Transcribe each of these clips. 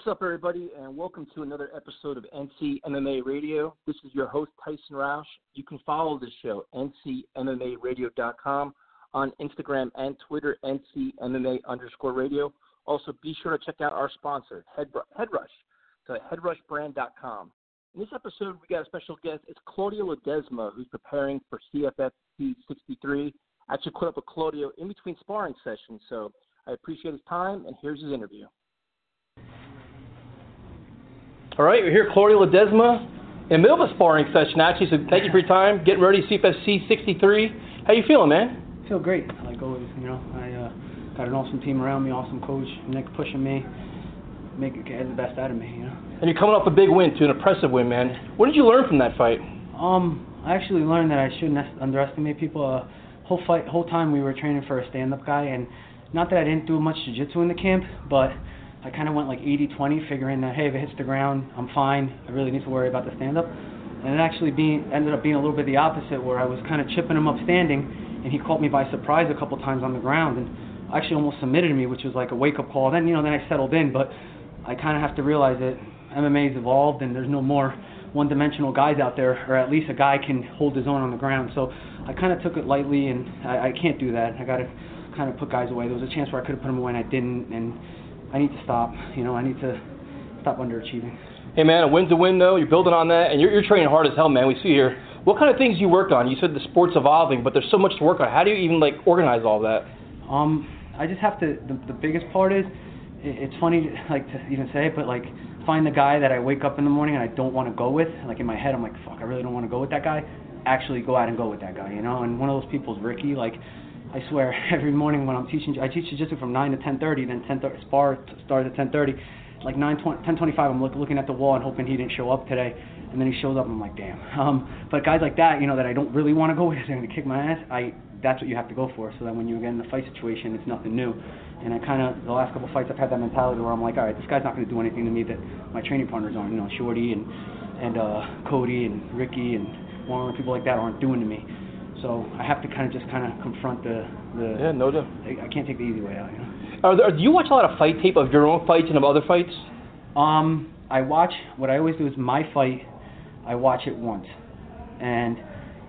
What's up, everybody, and welcome to another episode of NC MMA Radio. This is your host, Tyson Roush. You can follow this show, ncmmaradio.com, on Instagram and Twitter, ncmma underscore radio. Also, be sure to check out our sponsor, Headrush, Headrush to headrushbrand.com. In this episode, we got a special guest. It's Claudio Ledesma, who's preparing for CFFC 63. I actually caught up with Claudio in between sparring sessions, so I appreciate his time, and here's his interview. All right, we're here, Claudio Ledesma, in the middle of a sparring session, actually. So thank you for your time. Getting ready, CFFC 63. How you feeling, man? feel great. Like always, you know, I uh, got an awesome team around me, awesome coach, Nick pushing me, make get the best out of me, you know. And you're coming off a big win, too, an impressive win, man. What did you learn from that fight? Um, I actually learned that I shouldn't underestimate people. Uh, whole fight, whole time we were training for a stand-up guy, and not that I didn't do much jiu-jitsu in the camp, but I kind of went like 80-20, figuring that hey, if it hits the ground, I'm fine. I really need to worry about the stand-up. And it actually being ended up being a little bit the opposite, where I was kind of chipping him up standing, and he caught me by surprise a couple times on the ground, and actually almost submitted me, which was like a wake-up call. Then you know, then I settled in, but I kind of have to realize that MMA's evolved, and there's no more one-dimensional guys out there, or at least a guy can hold his own on the ground. So I kind of took it lightly, and I, I can't do that. I got to kind of put guys away. There was a chance where I could have put them away, and I didn't, and I need to stop. You know, I need to stop underachieving. Hey, man, a win's a win, though. You're building on that, and you're, you're training hard as hell, man. We see here. What kind of things you work on? You said the sport's evolving, but there's so much to work on. How do you even like organize all that? Um, I just have to. The, the biggest part is, it, it's funny like to even say it, but like find the guy that I wake up in the morning and I don't want to go with. Like in my head, I'm like, fuck, I really don't want to go with that guy. Actually, go out and go with that guy, you know. And one of those people is Ricky. Like, I swear, every morning when I'm teaching, I teach jiu-jitsu from 9 to 10:30, then 10:30 spar starts at 10:30. Like 9, 10:25, I'm look, looking at the wall and hoping he didn't show up today. And then he shows up, and I'm like, damn. Um, but guys like that, you know, that I don't really want to go with, they're gonna kick my ass. I that's what you have to go for, so that when you get in the fight situation, it's nothing new. And I kind of the last couple fights, I've had that mentality where I'm like, all right, this guy's not gonna do anything to me that my training partners aren't. You know, Shorty and and uh, Cody and Ricky and Warren, people like that aren't doing to me. So I have to kind of just kind of confront the the. Yeah, no doubt. I, I can't take the easy way out, you know. Are there, do you watch a lot of fight tape of your own fights and of other fights? Um, I watch. What I always do is my fight. I watch it once, and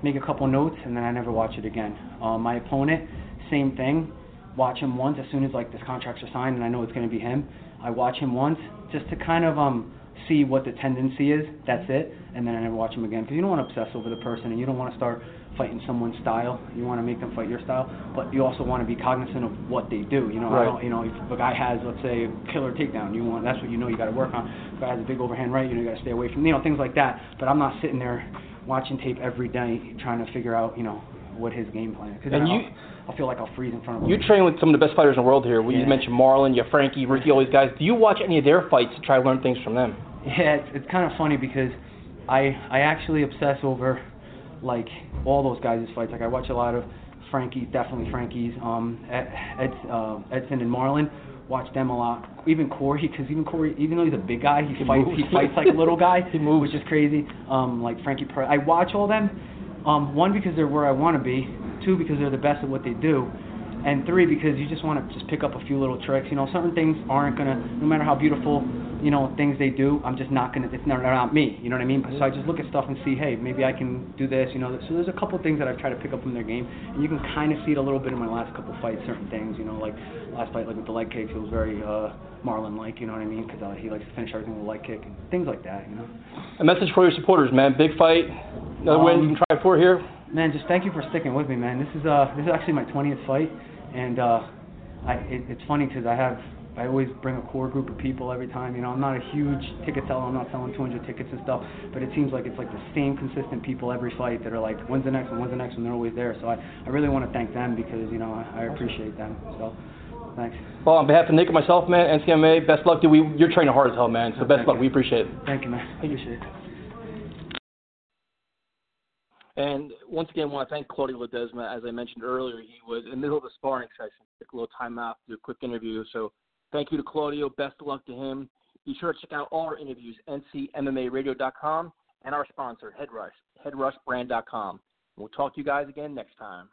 make a couple notes, and then I never watch it again. Um, my opponent, same thing. Watch him once as soon as like this contracts are signed, and I know it's going to be him. I watch him once just to kind of um see what the tendency is. That's mm-hmm. it, and then I never watch him again because you don't want to obsess over the person, and you don't want to start fighting someone's style. You want to make them fight your style, but you also want to be cognizant of what they do. You know, I don't, you know, if a guy has, let's say, a killer takedown, you want that's what you know you got to work on. If a guy has a big overhand right, you know, you got to stay away from, you know, things like that. But I'm not sitting there watching tape every day trying to figure out, you know, what his game plan. Because And I'll, you- I'll feel like I'll freeze in front of him. You train with some of the best fighters in the world here. We Yeah. You mentioned Marlon, you have Frankie, Ricky, all these guys. Do you watch any of their fights to try to learn things from them? Yeah, it's, it's kind of funny because I I actually obsess over like all those guys' fights. Like I watch a lot of Frankie, definitely Frankie's, um, Ed, Ed, uh, Edson and Marlon. Watch them a lot. Even Corey, because even Corey, even though he's a big guy, he, He fights moves. he fights like a little guy, He moves. which is crazy. Um, like Frankie, Perez. I watch all them. Um, one because they're where I want to be. Two because they're the best at what they do. And three, because you just want to just pick up a few little tricks. You know, certain things aren't gonna, no matter how beautiful, you know, things they do. I'm just not gonna. It's not, not me. You know what I mean? So I just look at stuff and see, hey, maybe I can do this. You know, so there's a couple things that I've tried to pick up from their game, and you can kind of see it a little bit in my last couple fights. Certain things, you know, like last fight, like with the leg kicks, it was very uh, Marlon-like. You know what I mean? Because uh, he likes to finish everything with a leg kick and things like that. You know. A message for your supporters, man. Big fight. Another win Um, you can try for here. Man, just thank you for sticking with me, man. This is uh this is actually my 20th fight, and uh, I it, it's funny because I have I always bring a core group of people every time. You know, I'm not a huge ticket seller. I'm not selling 200 tickets and stuff, but it seems like it's like the same consistent people every fight that are like, when's the next one? When's the next one? They're always there. So I, I really want to thank them because you know I, I appreciate them. So. Thanks. Well, on behalf of Nick and myself, man, NCMA, best luck, dude. We, you're training hard as hell, man. So best luck. you. We appreciate it. Thank you, man. Appreciate it. And once again, I want to thank Claudio Ledesma. As I mentioned earlier, he was in the middle of a sparring session. Took a little time out to do a quick interview. So thank you to Claudio. Best of luck to him. Be sure to check out all our interviews, ncmmaradio.com, and our sponsor, Headrush, headrushbrand.com. We'll talk to you guys again next time.